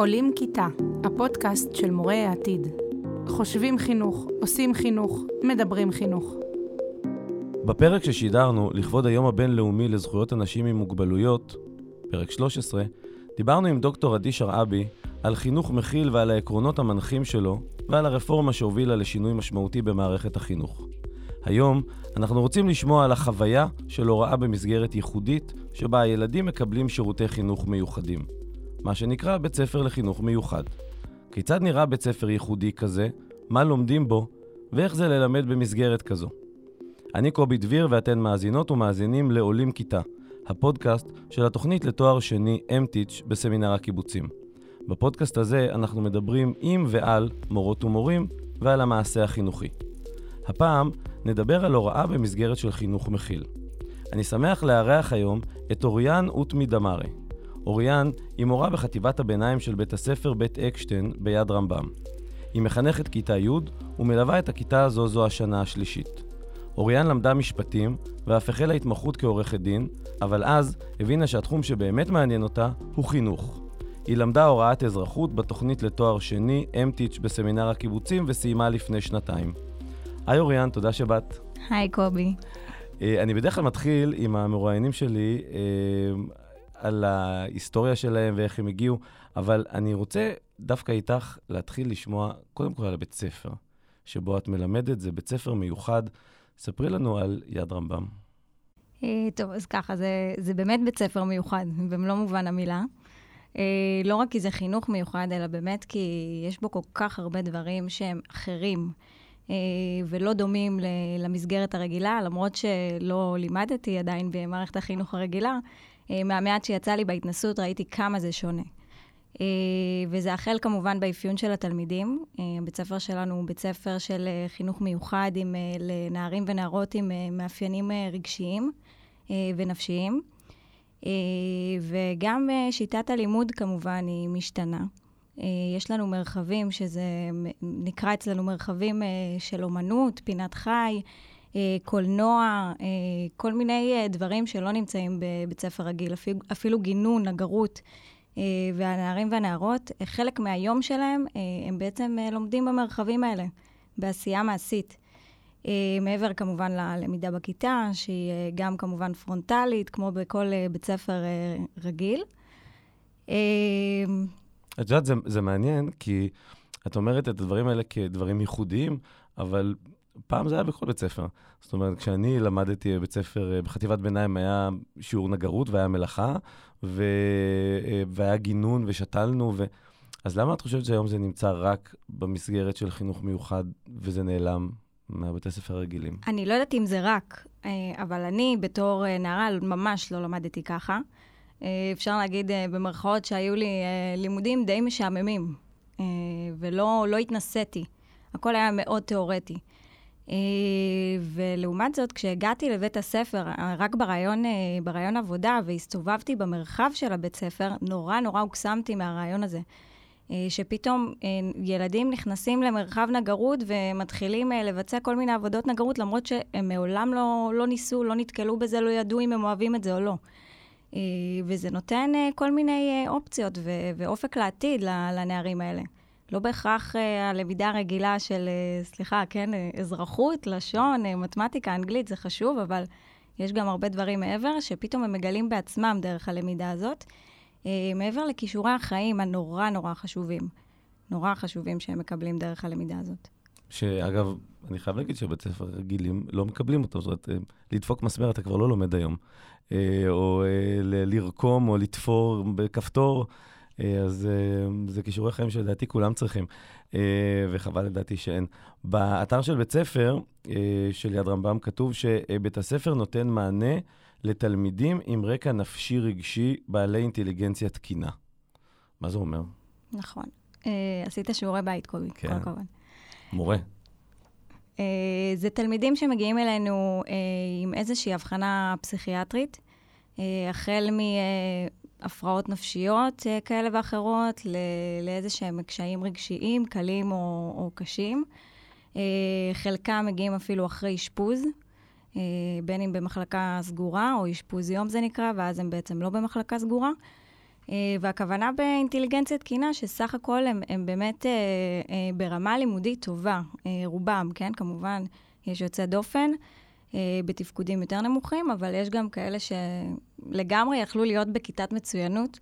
עולים כיתה, הפודקאסט של מורי העתיד. חושבים חינוך, עושים חינוך, מדברים חינוך. בפרק ששידרנו לכבוד היום הבינלאומי לזכויות אנשים עם מוגבלויות, פרק 13, דיברנו עם דוקטור עדי שרעבי על חינוך מכיל ועל העקרונות המנחים שלו ועל הרפורמה שהובילה לשינוי משמעותי במערכת החינוך. היום אנחנו רוצים לשמוע על החוויה של הוראה במסגרת ייחודית שבה הילדים מקבלים שירותי חינוך מיוחדים. מה שנקרא בית ספר לחינוך מיוחד. כיצד נראה בית ספר ייחודי כזה, מה לומדים בו, ואיך זה ללמד במסגרת כזו. אני קובי דביר ואתן מאזינות ומאזינים לעולים כיתה, הפודקאסט של התוכנית לתואר שני M-Teach בסמינר הקיבוצים. בפודקאסט הזה אנחנו מדברים עם ועל מורות ומורים ועל המעשה החינוכי. הפעם נדבר על הוראה במסגרת של חינוך מכיל. אני שמח לארח היום את אוריאן אוטמי דמארי. אוריאן היא מורה בחטיבת הביניים של בית הספר בית אקשטיין ביד רמב"ם. היא מחנכת כיתה י' ומלווה את הכיתה הזו זו השנה השלישית. אוריאן למדה משפטים ואף החלה התמחות כעורכת דין, אבל אז הבינה שהתחום שבאמת מעניין אותה הוא חינוך. היא למדה הוראת אזרחות בתוכנית לתואר שני, אמטיץ' בסמינר הקיבוצים, וסיימה לפני שנתיים. היי אוריאן, תודה שבאת. היי קובי. אה, אני בדרך כלל מתחיל עם המרואיינים שלי אה, על ההיסטוריה שלהם ואיך הם הגיעו, אבל אני רוצה דווקא איתך להתחיל לשמוע קודם כל על הבית ספר, שבו את מלמדת, זה בית ספר מיוחד. ספרי לנו על יד רמב"ם. אה, טוב, אז ככה, זה, זה באמת בית ספר מיוחד, במלוא מובן המילה. אה, לא רק כי זה חינוך מיוחד, אלא באמת כי יש בו כל כך הרבה דברים שהם אחרים. אה, ולא דומים למסגרת הרגילה, למרות שלא לימדתי עדיין במערכת החינוך הרגילה, מהמעט שיצא לי בהתנסות ראיתי כמה זה שונה. וזה החל כמובן באפיון של התלמידים. בית ספר שלנו הוא בית ספר של חינוך מיוחד עם, לנערים ונערות עם מאפיינים רגשיים ונפשיים. וגם שיטת הלימוד כמובן היא משתנה. יש לנו מרחבים שזה נקרא אצלנו מרחבים של אומנות, פינת חי, קולנוע, כל מיני דברים שלא נמצאים בבית ספר רגיל, אפילו, אפילו גינון, נגרות. והנערים והנערות, חלק מהיום שלהם, הם בעצם לומדים במרחבים האלה, בעשייה מעשית. מעבר כמובן ללמידה בכיתה, שהיא גם כמובן פרונטלית, כמו בכל בית ספר רגיל. את יודעת, זה, זה מעניין, כי את אומרת את הדברים האלה כדברים ייחודיים, אבל פעם זה היה בכל בית ספר. זאת אומרת, כשאני למדתי בבית ספר, בחטיבת ביניים היה שיעור נגרות והיה מלאכה, ו... והיה גינון ושתלנו, ו... אז למה את חושבת שהיום זה נמצא רק במסגרת של חינוך מיוחד וזה נעלם מהבתי ספר הרגילים? אני לא יודעת אם זה רק, אבל אני בתור נערה ממש לא למדתי ככה. אפשר להגיד במרכאות שהיו לי לימודים די משעממים, ולא לא התנסיתי. הכל היה מאוד תיאורטי. ולעומת זאת, כשהגעתי לבית הספר, רק ברעיון, ברעיון עבודה, והסתובבתי במרחב של הבית ספר, נורא נורא הוקסמתי מהרעיון הזה. שפתאום ילדים נכנסים למרחב נגרות ומתחילים לבצע כל מיני עבודות נגרות, למרות שהם מעולם לא, לא ניסו, לא נתקלו בזה, לא ידעו אם הם אוהבים את זה או לא. וזה נותן כל מיני אופציות ואופק לעתיד לנערים האלה. לא בהכרח uh, הלמידה הרגילה של, uh, סליחה, כן, uh, אזרחות, לשון, מתמטיקה, אנגלית, זה חשוב, אבל יש גם הרבה דברים מעבר, שפתאום הם מגלים בעצמם דרך הלמידה הזאת, מעבר לכישורי החיים הנורא נורא חשובים, נורא חשובים שהם מקבלים דרך הלמידה הזאת. שאגב, אני חייב להגיד שבית ספר רגילים לא מקבלים אותו, זאת אומרת, לדפוק מסמר אתה כבר לא לומד היום, או לרקום או לתפור בכפתור. אז זה כישורי חיים שלדעתי כולם צריכים, וחבל לדעתי שאין. באתר של בית ספר של יד רמב"ם כתוב שבית הספר נותן מענה לתלמידים עם רקע נפשי רגשי בעלי אינטליגנציה תקינה. מה זה אומר? נכון. עשית שיעורי בית, קובי, כן. כל הכבוד. מורה. זה תלמידים שמגיעים אלינו עם איזושהי הבחנה פסיכיאטרית, החל. הפרעות נפשיות כאלה ואחרות, לאיזה שהם קשיים רגשיים, קלים או, או קשים. חלקם מגיעים אפילו אחרי אשפוז, בין אם במחלקה סגורה או אשפוז יום זה נקרא, ואז הם בעצם לא במחלקה סגורה. והכוונה באינטליגנציה תקינה, שסך הכל הם, הם באמת ברמה לימודית טובה, רובם, כן? כמובן, יש יוצא דופן. בתפקודים יותר נמוכים, אבל יש גם כאלה שלגמרי יכלו להיות בכיתת מצוינות,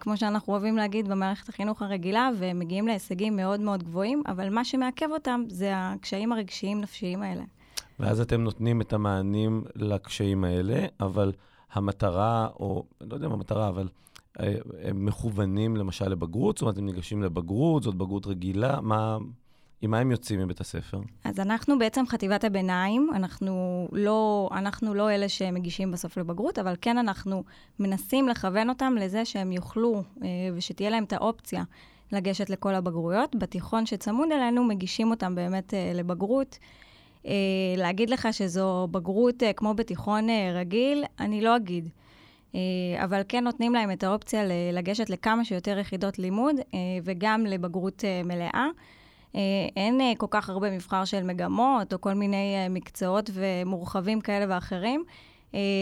כמו שאנחנו אוהבים להגיד במערכת החינוך הרגילה, והם מגיעים להישגים מאוד מאוד גבוהים, אבל מה שמעכב אותם זה הקשיים הרגשיים-נפשיים האלה. ואז אתם נותנים את המענים לקשיים האלה, אבל המטרה, או לא יודע מה המטרה, אבל אה, הם מכוונים למשל לבגרות? זאת אומרת, הם ניגשים לבגרות, זאת בגרות רגילה? מה... עם מה הם יוצאים מבית הספר? אז אנחנו בעצם חטיבת הביניים, אנחנו לא, אנחנו לא אלה שמגישים בסוף לבגרות, אבל כן אנחנו מנסים לכוון אותם לזה שהם יוכלו אה, ושתהיה להם את האופציה לגשת לכל הבגרויות. בתיכון שצמוד אלינו מגישים אותם באמת אה, לבגרות. אה, להגיד לך שזו בגרות כמו בתיכון רגיל, אני לא אגיד. אבל כן נותנים להם את האופציה לגשת לכמה שיותר יחידות לימוד וגם לבגרות מלאה. אה, אין אה, כל כך הרבה מבחר של מגמות, או כל מיני אה, מקצועות ומורחבים כאלה ואחרים,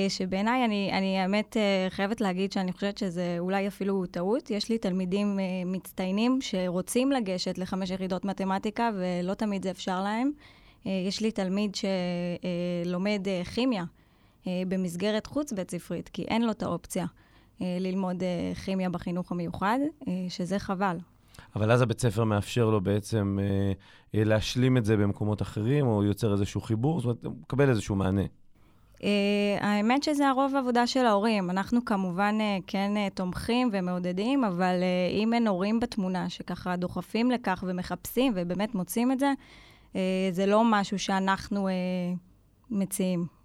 שבעיניי, אני, אני האמת חייבת להגיד שאני חושבת שזה אולי אפילו טעות. יש לי תלמידים מצטיינים שרוצים לגשת לחמש יחידות מתמטיקה, ולא תמיד זה אפשר להם. יש לי תלמיד שלומד כימיה במסגרת חוץ-בית ספרית, כי אין לו את האופציה ללמוד כימיה בחינוך המיוחד, שזה חבל. אבל אז הבית ספר מאפשר לו בעצם אה, אה, להשלים את זה במקומות אחרים, או יוצר איזשהו חיבור, זאת אומרת, הוא מקבל איזשהו מענה. Uh, האמת שזה הרוב העבודה של ההורים. אנחנו כמובן uh, כן uh, תומכים ומעודדים, אבל uh, אם אין הורים בתמונה שככה דוחפים לכך ומחפשים ובאמת מוצאים את זה, uh, זה לא משהו שאנחנו uh, מציעים.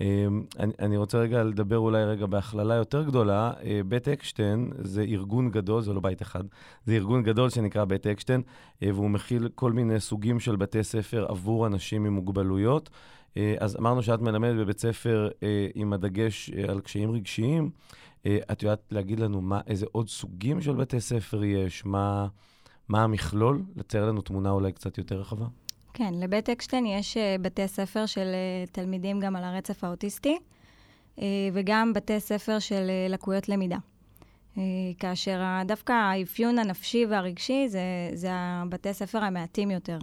אמ, אני, רוצה רגע לדבר אולי רגע בהכללה יותר גדולה. אה, בית אקשטיין זה ארגון גדול, זה לא בית אחד, זה ארגון גדול שנקרא בית אקשטיין, אה, והוא מכיל כל מיני סוגים של בתי ספר עבור אנשים עם מוגבלויות. אה, אז אמרנו שאת מלמדת בבית ספר עם הדגש על קשיים רגשיים. את יודעת להגיד לנו מה, איזה עוד סוגים של בתי ספר יש? מה, מה המכלול? לצייר לנו תמונה אולי קצת יותר רחבה. כן, לבית אקשטיין יש uh, בתי ספר של uh, תלמידים גם על הרצף האוטיסטי, uh, וגם בתי ספר של לקויות למידה. כאשר דווקא האפיון הנפשי והרגשי זה, זה הבתי ספר המעטים יותר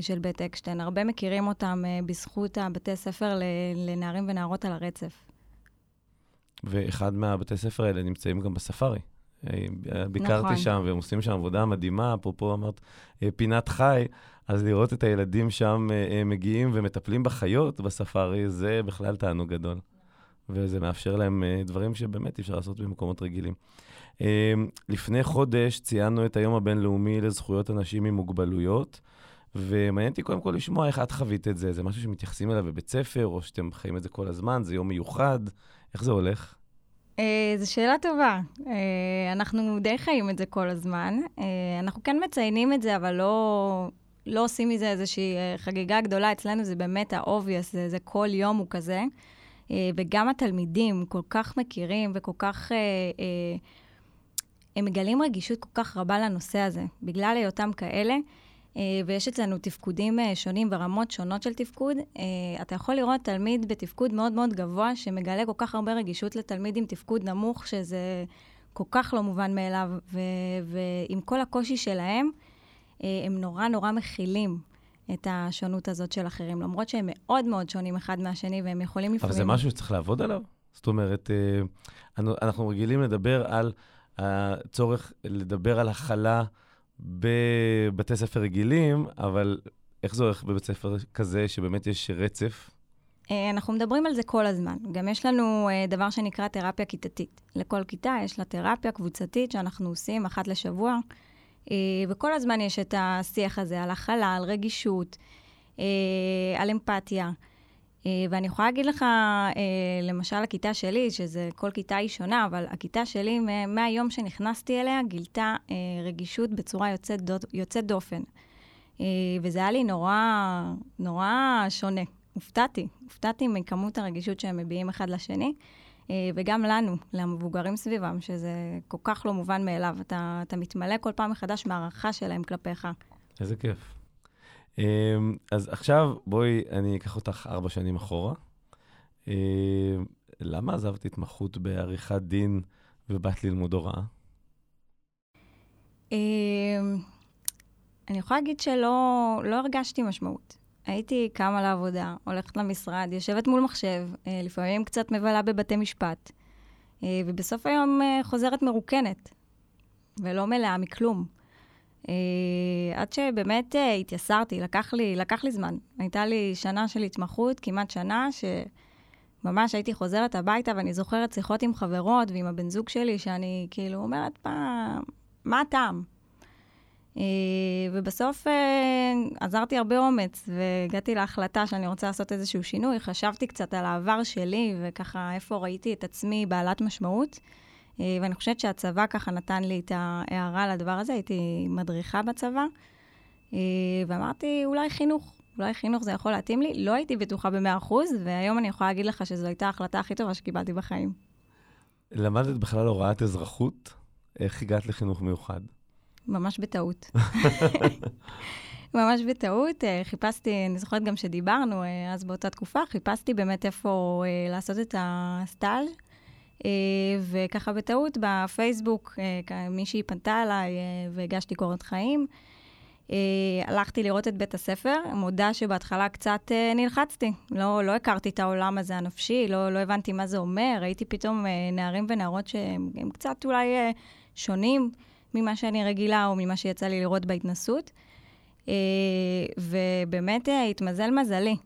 של בית אקשטיין. הרבה מכירים אותם בזכות הבתי ספר לנערים ונערות על הרצף. ואחד מהבתי ספר האלה נמצאים גם בספארי. ביקרתי נכון. שם, והם עושים שם עבודה מדהימה, אפרופו אמרת פינת חי, אז לראות את הילדים שם אה, אה, מגיעים ומטפלים בחיות בספארי, זה בכלל תענוג גדול. וזה מאפשר להם אה, דברים שבאמת אפשר לעשות במקומות רגילים. לפני חודש ציינו את היום הבינלאומי לזכויות אנשים עם מוגבלויות, ומעניין אותי קודם כל לשמוע איך את חווית את זה. זה משהו שמתייחסים אליו בבית ספר, או שאתם חיים את זה כל הזמן, זה יום מיוחד, איך זה הולך? זו שאלה טובה. אנחנו די חיים את זה כל הזמן. אנחנו כן מציינים את זה, אבל לא, לא עושים מזה איזושהי אה, חגיגה גדולה, אצלנו זה באמת ה-obvious, זה, זה כל יום הוא כזה. אה, וגם התלמידים כל כך מכירים וכל כך... אה, הם מגלים רגישות כל כך רבה לנושא הזה, בגלל היותם כאלה. ויש אצלנו תפקודים שונים ורמות שונות של תפקוד. אתה יכול לראות תלמיד בתפקוד מאוד מאוד גבוה, שמגלה כל כך הרבה רגישות לתלמיד עם תפקוד נמוך, שזה כל כך לא מובן מאליו, ועם כל הקושי שלהם, אה, הם נורא נורא מכילים את השונות הזאת של אחרים, למרות שהם מאוד מאוד שונים אחד מהשני, והם יכולים לפעמים... אבל זה משהו שצריך לעבוד עליו? זאת אומרת, אה, אנחנו רגילים לדבר על הצורך לדבר על הכלה בבתי ספר רגילים, אבל איך זה הולך בבית ספר כזה, שבאמת יש רצף? אה, אנחנו מדברים על זה כל הזמן. גם יש לנו דבר שנקרא תרפיה כיתתית. לכל כיתה יש לה תרפיה קבוצתית שאנחנו עושים אחת לשבוע. אה, וכל הזמן יש את השיח הזה על הכלה, על רגישות, אה, על אמפתיה. אה, ואני יכולה להגיד לך, למשל, הכיתה שלי, שזה, כל כיתה היא שונה, אבל הכיתה שלי, מהיום שנכנסתי אליה, גילתה רגישות בצורה יוצאת, יוצאת דופן. וזה היה לי נורא, נורא שונה. הופתעתי, הופתעתי מכמות הרגישות שהם מביעים אחד לשני. אה, וגם לנו, למבוגרים סביבם, שזה כל כך לא מובן מאליו. אתה, אתה מתמלא כל פעם מחדש מהערכה שלהם כלפיך. איזה כיף. אמ, אז עכשיו, בואי, אני אקח אותך ארבע שנים אחורה. אמ, למה עזבת התמחות בעריכת דין ובאת ללמוד הוראה? אמ, אני יכולה להגיד שלא לא הרגשתי משמעות. הייתי קמה לעבודה, הולכת למשרד, יושבת מול מחשב, אה, לפעמים קצת מבלה בבתי משפט, אה, ובסוף היום אה, חוזרת מרוקנת, ולא מלאה מכלום. עד שבאמת התייסרתי, לקח לי, לקח לי זמן. הייתה לי שנה של התמחות, כמעט שנה, שממש הייתי חוזרת הביתה, ואני זוכרת שיחות עם חברות ועם הבן זוג שלי, שאני כאילו אומרת, מה, מה הטעם? אה, ובסוף אה, עזרתי הרבה אומץ, והגעתי להחלטה שאני רוצה לעשות איזשהו שינוי. חשבתי קצת על העבר שלי, וככה איפה ראיתי את עצמי בעלת משמעות. אה, ואני חושבת שהצבא ככה נתן לי את ההערה לדבר הזה, הייתי מדריכה בצבא. ואמרתי, אולי חינוך, אולי חינוך זה יכול להתאים לי. לא הייתי בטוחה ב-100%, והיום אני יכולה להגיד לך שזו הייתה ההחלטה הכי טובה שקיבלתי בחיים. למדת בכלל הוראת אזרחות? איך הגעת לחינוך מיוחד? ממש בטעות. ממש בטעות. אה, חיפשתי, אני זוכרת גם שדיברנו אה, אז באותה תקופה, חיפשתי באמת איפה אה, לעשות את הסטאז'. וככה בטעות בפייסבוק מישהי פנתה אליי והגשתי קורות חיים. הלכתי לראות את בית הספר, מודה שבהתחלה קצת נלחצתי. לא, לא הכרתי את העולם הזה הנפשי, לא, לא הבנתי מה זה אומר. ראיתי פתאום נערים ונערות שהם קצת אולי שונים. ממה שאני רגילה או ממה שיצא לי לראות בהתנסות. אה, ובאמת אה, התמזל מזלי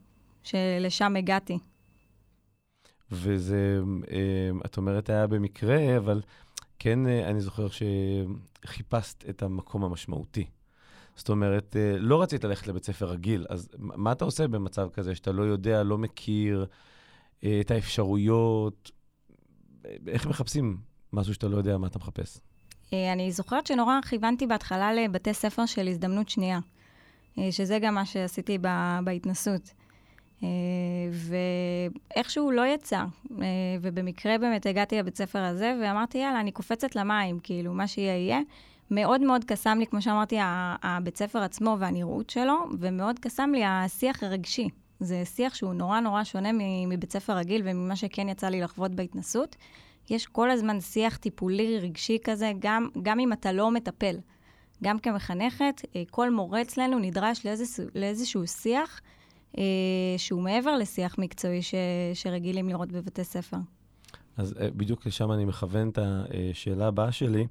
שלשם הגעתי. וזה, אה, את אומרת, היה במקרה, אבל כן, אני זוכר שחיפשת את המקום המשמעותי. זאת אומרת, לא רצית ללכת לבית ספר רגיל, אז מה אתה עושה במצב כזה שאתה לא יודע, לא מכיר את האפשרויות? איך מחפשים משהו שאתה לא יודע מה אתה מחפש? אה, אני זוכרת שנורא כיוונתי בהתחלה לבתי ספר של הזדמנות שנייה, אה, שזה גם מה שעשיתי בהתנסות. אה, ואיכשהו לא יצא, ובמקרה באמת הגעתי לבית ספר הזה, ואמרתי, יאללה, אני קופצת למים, כאילו, מה שיהיה יהיה. מאוד מאוד קסם לי, כמו שאמרתי, הבית ספר עצמו והנראות שלו, ומאוד קסם לי השיח הרגשי. זה שיח שהוא נורא נורא שונה מבית ספר רגיל וממה שכן יצא לי לחוות בהתנסות. יש כל הזמן שיח טיפולי רגשי כזה, גם, גם אם אתה לא מטפל. גם כמחנכת, אה, כל מורה אצלנו נדרש לאיזשהו, לאיזשהו שיח אה, שהוא מעבר לשיח מקצועי ש, שרגילים לראות בבתי ספר. אז אה, בדיוק לשם אני מכוון את השאלה הבאה שלי.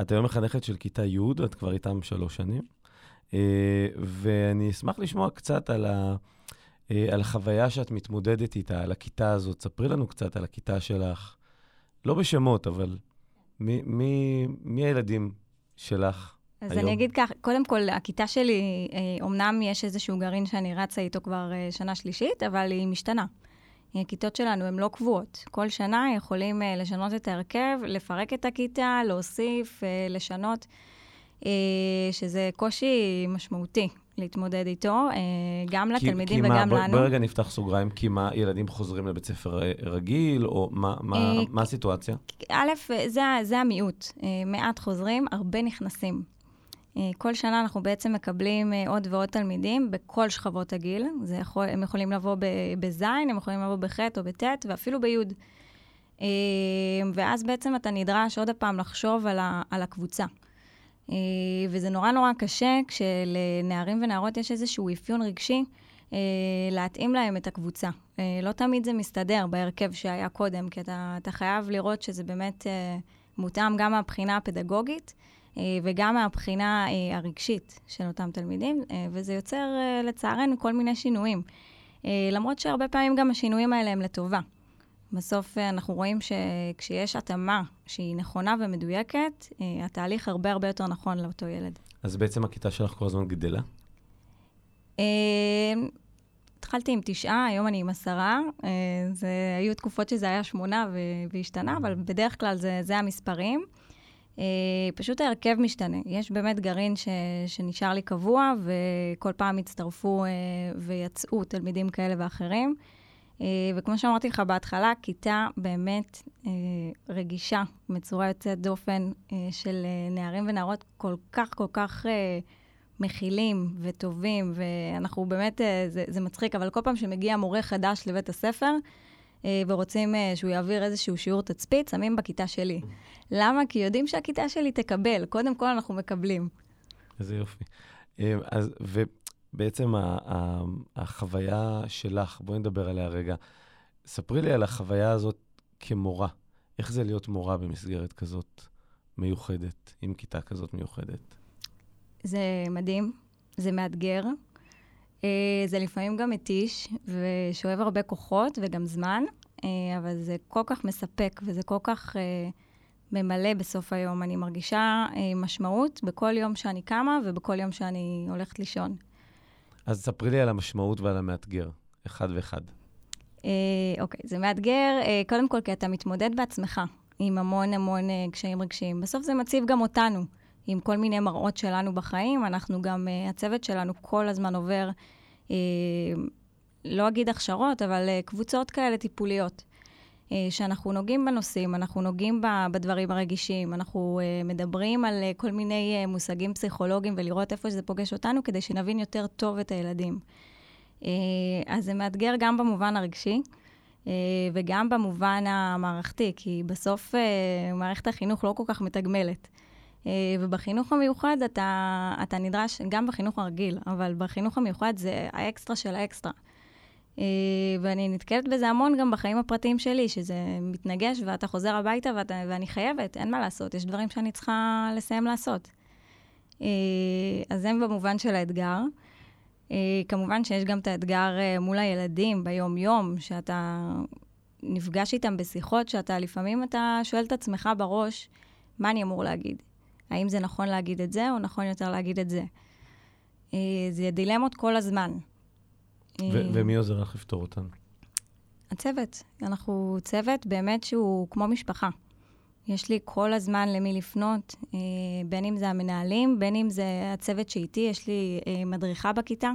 את היום מחנכת של כיתה י', את כבר איתם שלוש שנים, ואני אשמח לשמוע קצת על, ה, על החוויה שאת מתמודדת איתה, על הכיתה הזאת. ספרי לנו קצת על הכיתה שלך. לא בשמות, אבל מי, מי, מי הילדים שלך אז היום? אני אגיד כך, קודם כל, הכיתה שלי, אומנם אה, יש איזשהו גרעין שאני רצה איתו כבר אה, שנה שלישית, אבל היא משתנה. הכיתות שלנו הן לא קבועות. כל שנה יכולים אה, לשנות את ההרכב, לפרק את הכיתה, להוסיף, לשנות, שזה קושי משמעותי. להתמודד איתו, אה, גם כי, לתלמידים כי וגם מה, לנו. בואי רגע נפתח סוגריים, כי מה, ילדים חוזרים לבית ספר אה, רגיל, או מה, מה, אה, מה הסיטואציה? א', זה, זה המיעוט. מעט חוזרים, הרבה נכנסים. כל שנה אנחנו בעצם מקבלים עוד ועוד תלמידים בכל שכבות הגיל. זה יכול, הם יכולים לבוא בז', הם יכולים לבוא בח' או בט', ואפילו בי'. ואז בעצם אתה נדרש עוד פעם לחשוב על, ה, על הקבוצה. אה, וזה נורא נורא קשה כשלנערים ונערות יש איזשהו אפיון רגשי, אה, להתאים להם את הקבוצה. אה, לא תמיד זה מסתדר בהרכב שהיה קודם, כי אתה, אתה חייב לראות שזה באמת מותאם גם מהבחינה הפדגוגית וגם מהבחינה הרגשית של אותם תלמידים, וזה יוצר לצערנו כל מיני שינויים. למרות שהרבה פעמים גם השינויים האלה הם לטובה. בסוף אה, אנחנו רואים שכשיש התאמה שהיא נכונה ומדויקת, אה, התהליך הרבה הרבה יותר נכון לאותו ילד. אז בעצם הכיתה שלך כל הזמן גדלה? אה, התחלתי עם תשעה, היום אני עם עשרה. זה, היו תקופות שזה היה שמונה והשתנה, אבל בדרך כלל זה, זה המספרים. פשוט ההרכב משתנה. יש באמת גרעין ש, שנשאר לי קבוע, וכל פעם הצטרפו ויצאו תלמידים כאלה ואחרים. אה, וכמו שאמרתי לך בהתחלה, כיתה באמת אה, רגישה, בצורה יוצאת דופן, אה, של נערים ונערות כל כך, כל כך מכילים וטובים, ואנחנו באמת, זה, זה מצחיק, אבל כל פעם שמגיע מורה חדש לבית הספר, אה, ורוצים אה, שהוא יעביר איזשהו שיעור תצפית, שמים בכיתה שלי. למה? כי יודעים שהכיתה שלי תקבל. קודם כל אנחנו מקבלים. איזה יופי. אה, אז, ובעצם ה- ה- החוויה שלך, בואי נדבר עליה רגע. ספרי לי על החוויה הזאת כמורה. איך זה להיות מורה במסגרת כזאת מיוחדת, עם כיתה כזאת מיוחדת? זה מדהים, זה מאתגר. אה, זה לפעמים גם מתיש ושואב הרבה כוחות וגם זמן, אה, אבל זה כל כך מספק וזה כל כך אה, ממלא בסוף היום. אני מרגישה משמעות בכל יום שאני קמה ובכל יום שאני הולכת לישון. אז ספרי לי על המשמעות ועל המאתגר, אחד ואחד. אוקיי, זה מאתגר, קודם כל כי אתה מתמודד בעצמך עם המון המון קשיים רגשיים. בסוף זה מציב גם אותנו. עם כל מיני מראות שלנו בחיים. אנחנו גם, uh, הצוות שלנו כל הזמן עובר, uh, לא אגיד הכשרות, אבל uh, קבוצות כאלה טיפוליות. שאנחנו נוגעים בנושאים, אנחנו נוגעים בדברים הרגישים, אנחנו מדברים על כל מיני מושגים פסיכולוגיים ולראות איפה שזה פוגש אותנו, כדי שנבין יותר טוב את הילדים. אז זה מאתגר גם במובן הרגשי. וגם במובן המערכתי, כי בסוף מערכת החינוך לא כל כך מתגמלת. אה, ובחינוך המיוחד אתה, אתה נדרש, גם בחינוך הרגיל, אבל בחינוך המיוחד זה האקסטרה של האקסטרה. אה, ואני נתקלת בזה המון גם בחיים הפרטיים שלי, שזה מתנגש ואתה חוזר הביתה ואתה, ואני חייבת, אין מה לעשות, יש דברים שאני צריכה לסיים לעשות. אה, אז זה במובן של האתגר. כמובן שיש גם את האתגר מול הילדים ביום-יום, שאתה נפגש איתם בשיחות, שאתה לפעמים אתה שואל את עצמך בראש, מה אני אמור להגיד? האם זה נכון להגיד את זה, או נכון יותר להגיד את זה. אה, זה דילמות כל הזמן. ו- אה, ומי עוזר לך לפתור אותן? הצוות. אנחנו צוות באמת שהוא כמו משפחה. יש לי כל הזמן למי לפנות, אה, בין אם זה המנהלים, בין אם זה הצוות שאיתי, יש לי מדריכה בכיתה,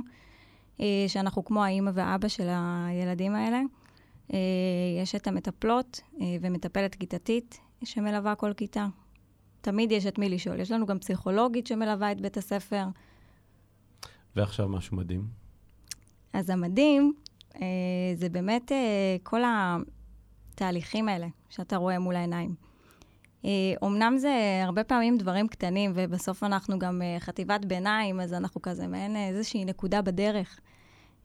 שאנחנו כמו האימא והאבא של הילדים האלה. יש את המטפלות ומטפלת כיתתית שמלווה כל כיתה. תמיד יש את מי לשאול. יש לנו גם פסיכולוגית שמלווה את בית הספר. ועכשיו משהו מדהים. אז המדהים אה, זה באמת אה, כל התהליכים האלה שאתה רואה מול העיניים. אה, אומנם זה הרבה פעמים דברים קטנים, ובסוף אנחנו גם אה, חטיבת ביניים, אז אנחנו כזה מעין איזושהי נקודה בדרך.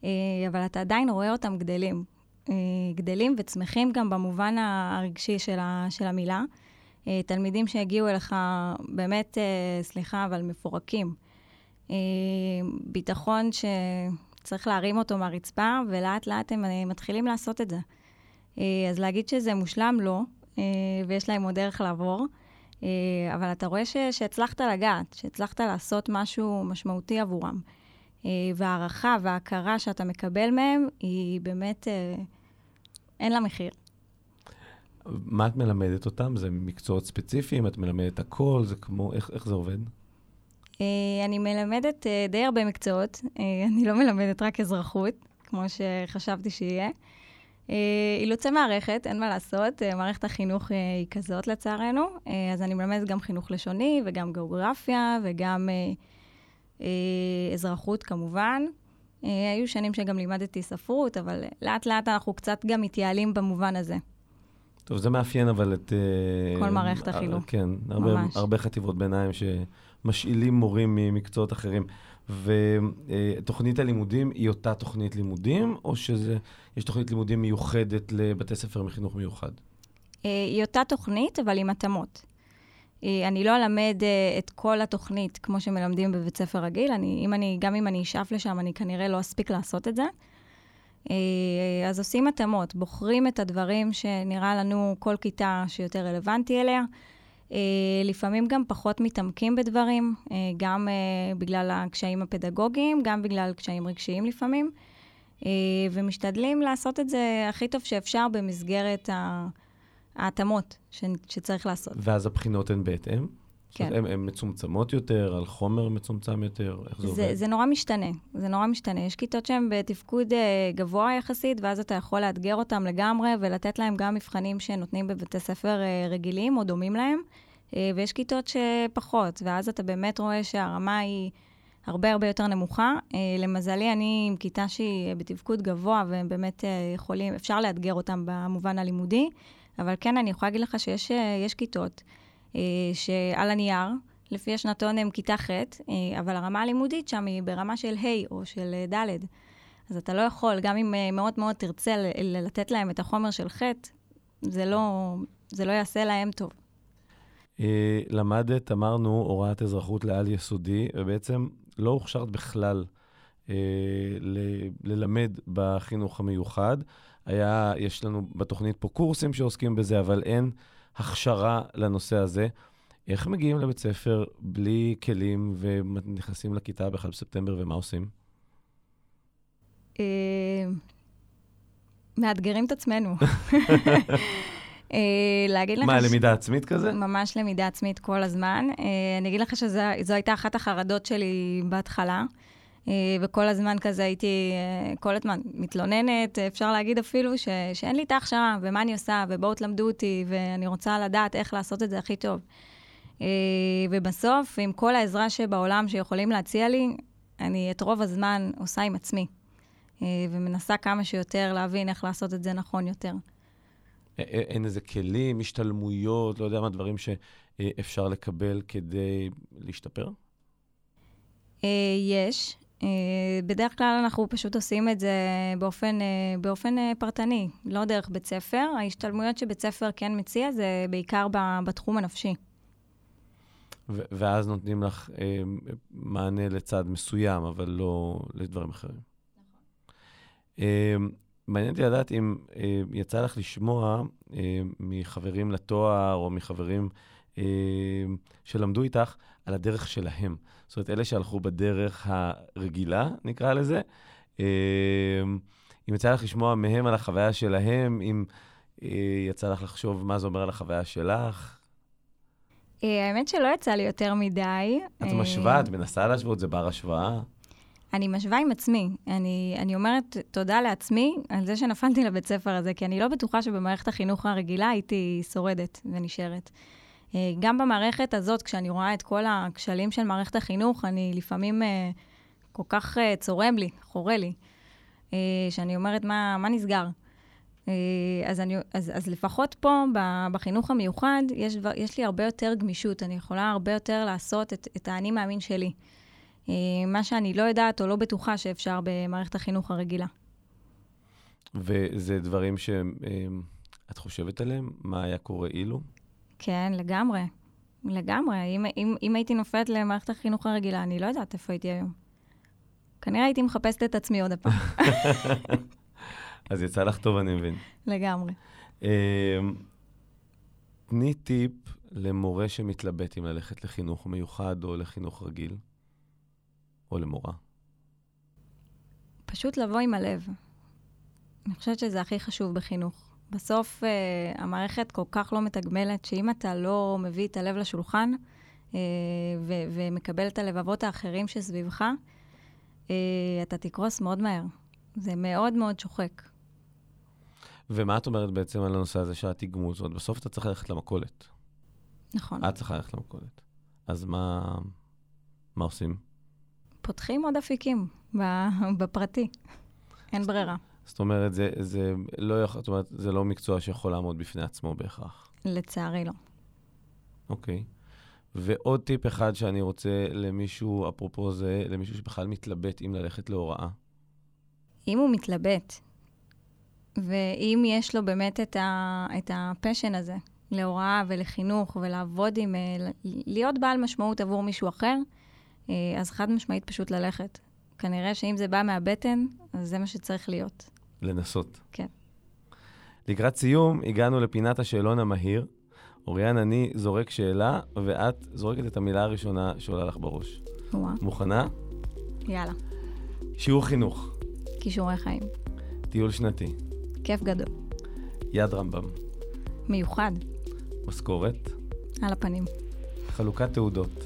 אה, אבל אתה עדיין רואה אותם גדלים. אה, גדלים וצמחים גם במובן הרגשי של, ה, של המילה. אה, תלמידים שהגיעו אליך באמת, אה, סליחה, אבל מפורקים. אה, ביטחון שצריך להרים אותו מהרצפה, ולאט לאט הם מתחילים לעשות את זה. אז להגיד שזה מושלם, לא, ויש להם עוד דרך לעבור. אבל אתה רואה ש, שהצלחת לגעת, שהצלחת לעשות משהו משמעותי עבורם. והערכה וההכרה שאתה מקבל מהם, היא באמת, אין לה מחיר. מה את מלמדת אותם? זה מקצועות ספציפיים? את מלמדת הכל? זה כמו, איך, איך זה עובד? Uh, אני מלמדת uh, די הרבה מקצועות. Uh, אני לא מלמדת רק אזרחות, כמו שחשבתי שיהיה. אילוצי מערכת, אין מה לעשות, מערכת החינוך היא כזאת לצערנו. אז אני מלמדת גם חינוך לשוני וגם גיאוגרפיה וגם אזרחות כמובן. היו שנים שגם לימדתי ספרות, אבל לאט לאט אנחנו קצת גם מתייעלים במובן הזה. טוב, זה מאפיין אבל את... אה, כל מערכת החינוך. כן, הרבה, ממש. הרבה חטיבות ביניים שמשאילים מורים ממקצועות אחרים. ותוכנית הלימודים היא אותה תוכנית לימודים, או שיש תוכנית לימודים מיוחדת לבתי ספר מחינוך מיוחד? אה, היא אותה תוכנית, אבל עם התאמות. אה, אני לא אלמד את כל התוכנית כמו שמלמדים בבית ספר רגיל. אני, אם אני, גם אם אני אשאף לשם, אני כנראה לא אספיק לעשות את זה. אה, אז עושים התאמות, בוחרים את הדברים שנראה לנו כל כיתה שיותר רלוונטי אליה. אה, לפעמים גם פחות מתעמקים בדברים, אה, גם בגלל הקשיים הפדגוגיים, גם בגלל קשיים רגשיים לפעמים, ומשתדלים לעשות את זה הכי טוב שאפשר במסגרת ההתאמות שצריך לעשות. ואז הבחינות הן בהתאם? כן. הן מצומצמות יותר, על חומר מצומצם יותר? איך זה, זה עובד? זה נורא משתנה, זה נורא משתנה. יש כיתות שהן בתפקוד uh, גבוה יחסית, ואז אתה יכול לאתגר אותן לגמרי ולתת להן גם מבחנים שנותנים בבתי ספר uh, רגילים או דומים להם, uh, ויש כיתות שפחות, ואז אתה באמת רואה שהרמה היא הרבה הרבה יותר נמוכה. אה, למזלי, אני עם כיתה שהיא בתפקוד גבוה, והם באמת אה, יכולים, אפשר לאתגר אותם במובן הלימודי, אבל כן, אני יכולה להגיד לך שיש אה, כיתות שעל הנייר, לפי השנתון הם כיתה ח', אבל הרמה הלימודית שם היא ברמה של ה' או של ד'. אז אתה לא יכול, גם אם מאוד מאוד תרצה לתת להם את החומר של ח', זה לא, זה לא יעשה להם טוב. למדת, אמרנו, הוראת אזרחות לעל-יסודי, ובעצם לא הוכשרת בכלל אה, ל- ללמד בחינוך המיוחד. היה, יש לנו בתוכנית פה קורסים שעוסקים בזה, אבל אין הכשרה לנושא הזה. איך מגיעים לבית ספר בלי כלים ונכנסים לכיתה ב-1 בספטמבר, ומה עושים? אה, מאתגרים את עצמנו. אה, להגיד לך... מה, למידה עצמית כזה? ממש למידה עצמית כל הזמן. אה, אני אגיד לך שזו הייתה אחת החרדות שלי בהתחלה, וכל הזמן כזה הייתי, כל הזמן מתלוננת, אפשר להגיד אפילו ש, שאין לי את ההכשרה, ומה אני עושה, ובואו תלמדו אותי, ואני רוצה לדעת איך לעשות את זה הכי טוב. ובסוף, עם כל העזרה שבעולם שיכולים להציע לי, אני את רוב הזמן עושה עם עצמי, ומנסה כמה שיותר להבין איך לעשות את זה נכון יותר. אין איזה כלים, השתלמויות, לא יודע מה, דברים שאפשר לקבל כדי להשתפר? אה, יש. אה, בדרך כלל אנחנו פשוט עושים את זה באופן, אה, באופן פרטני, לא דרך בית ספר. ההשתלמויות שבית ספר כן מציע זה בעיקר בתחום הנפשי. ואז נותנים לך אה, מענה לצד מסוים, אבל לא לדברים אחרים. נכון. אה, מעניין אותי לדעת אם אה, יצא לך לשמוע אה, מחברים לתואר או מחברים אה, שלמדו איתך על הדרך שלהם. זאת אומרת, אלה שהלכו בדרך הרגילה, נקרא לזה. אה, אם יצא לך לשמוע מהם על החוויה שלהם, אם אה, יצא לך לחשוב מה זה אומר על החוויה שלך. אה, האמת שלא יצא לי יותר מדי. את משווה, את מנסה להשוות, זה בר השוואה? אני משווה עם עצמי. אני, אני אומרת תודה לעצמי על זה שנפלתי לבית ספר הזה, כי אני לא בטוחה שבמערכת החינוך הרגילה הייתי שורדת ונשארת. אה, גם במערכת הזאת, כשאני רואה את כל הכשלים של מערכת החינוך, אני לפעמים אה, כל כך אה, צורם לי, חורה לי, שאני אומרת, מה, מה נסגר? אז, אני, אז, אז לפחות פה, בחינוך המיוחד, יש, יש לי הרבה יותר גמישות. אני יכולה הרבה יותר לעשות את, את האני מאמין שלי. מה שאני לא יודעת או לא בטוחה שאפשר במערכת החינוך הרגילה. וזה דברים שאת חושבת עליהם? מה היה קורה אילו? כן, לגמרי. לגמרי. אם, אם, אם הייתי נופלת למערכת החינוך הרגילה, אני לא יודעת איפה הייתי היום. כנראה הייתי מחפשת את עצמי עוד הפעם. אז יצא לך טוב, אני מבין. לגמרי. אה, תני טיפ למורה שמתלבט אם ללכת לחינוך מיוחד או לחינוך רגיל. או למורה? פשוט לבוא עם הלב. אני חושבת שזה הכי חשוב בחינוך. בסוף uh, המערכת כל כך לא מתגמלת, שאם אתה לא מביא את הלב לשולחן uh, ו- ומקבל את הלבבות האחרים שסביבך, uh, אתה תקרוס מאוד מהר. זה מאוד מאוד שוחק. ומה את אומרת בעצם על הנושא הזה של התגמול? זאת בסוף אתה צריך ללכת למכולת. נכון. את צריכה ללכת למכולת. אז מה, מה עושים? פותחים עוד אפיקים בפרטי. אין ברירה. זאת אומרת, זה, זה, לא יכול, זאת אומרת, זה לא מקצוע שיכול לעמוד בפני עצמו בהכרח. לצערי לא. אוקיי. ועוד טיפ אחד שאני רוצה למישהו, אפרופו זה, למישהו שבכלל מתלבט אם ללכת להוראה. אם הוא מתלבט, ואם יש לו באמת את, ה, את הפשן הזה להוראה ולחינוך ולעבוד עם, אה, להיות בעל משמעות עבור מישהו אחר, אה, אז חד משמעית פשוט ללכת. כנראה שאם זה בא מהבטן, אז זה מה שצריך להיות. לנסות. כן. לקראת סיום, הגענו לפינת השאלון המהיר. אוריאן, אני זורק שאלה, ואת זורקת את המילה הראשונה שעולה לך בראש. וואו. מוכנה? יאללה. שיעור חינוך. כישורי חיים. טיול שנתי. כיף גדול. יד רמב"ם. מיוחד. משכורת. על הפנים. חלוקת תעודות.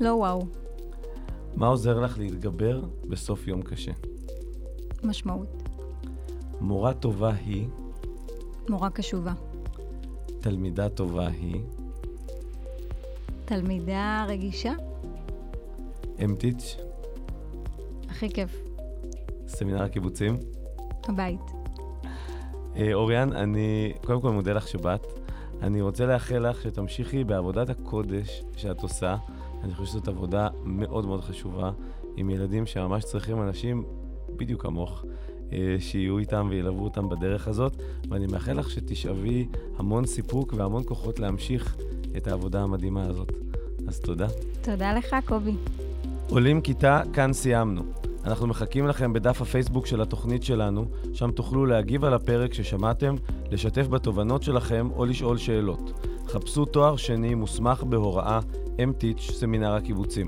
לא וואו. מה עוזר לך להתגבר בסוף יום קשה? משמעות. מורה טובה היא? מורה קשובה. תלמידה טובה היא? תלמידה רגישה? אמטיץ', הכי כיף. סמינר הקיבוצים. הבית. אה, אוריאן, אני קודם כל מודה לך שבאת. אני רוצה לאחל לך שתמשיכי בעבודת הקודש שאת עושה. אני חושב שזאת עבודה מאוד מאוד חשובה, עם ילדים שממש צריכים אנשים בדיוק כמוך, אה, שיהיו איתם וילוו אותם בדרך הזאת, ואני מאחל לך שתשאבי המון סיפוק והמון כוחות להמשיך את העבודה המדהימה הזאת. אז תודה. תודה לך, קובי. עולים כיתה, כאן סיימנו. אנחנו מחכים לכם בדף הפייסבוק של התוכנית שלנו, שם תוכלו להגיב על הפרק ששמעתם, לשתף בתובנות שלכם או לשאול שאלות. חפשו תואר שני מוסמך בהוראה M-Teach סמינר הקיבוצים.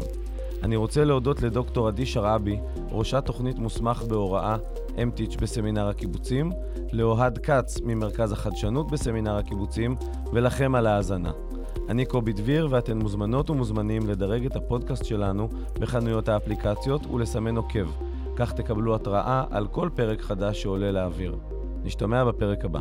אני רוצה להודות לדוקטור עדי שרעבי, ראשת תוכנית מוסמך בהוראה M-Teach בסמינר הקיבוצים, לאוהד כץ ממרכז החדשנות בסמינר הקיבוצים, ולכם על ההאזנה. אני קובי דביר, ואתן מוזמנות ומוזמנים לדרג את הפודקאסט שלנו בחנויות האפליקציות ולסמן עוקב. כך תקבלו התראה על כל פרק חדש שעולה לאוויר. נשתמע בפרק הבא.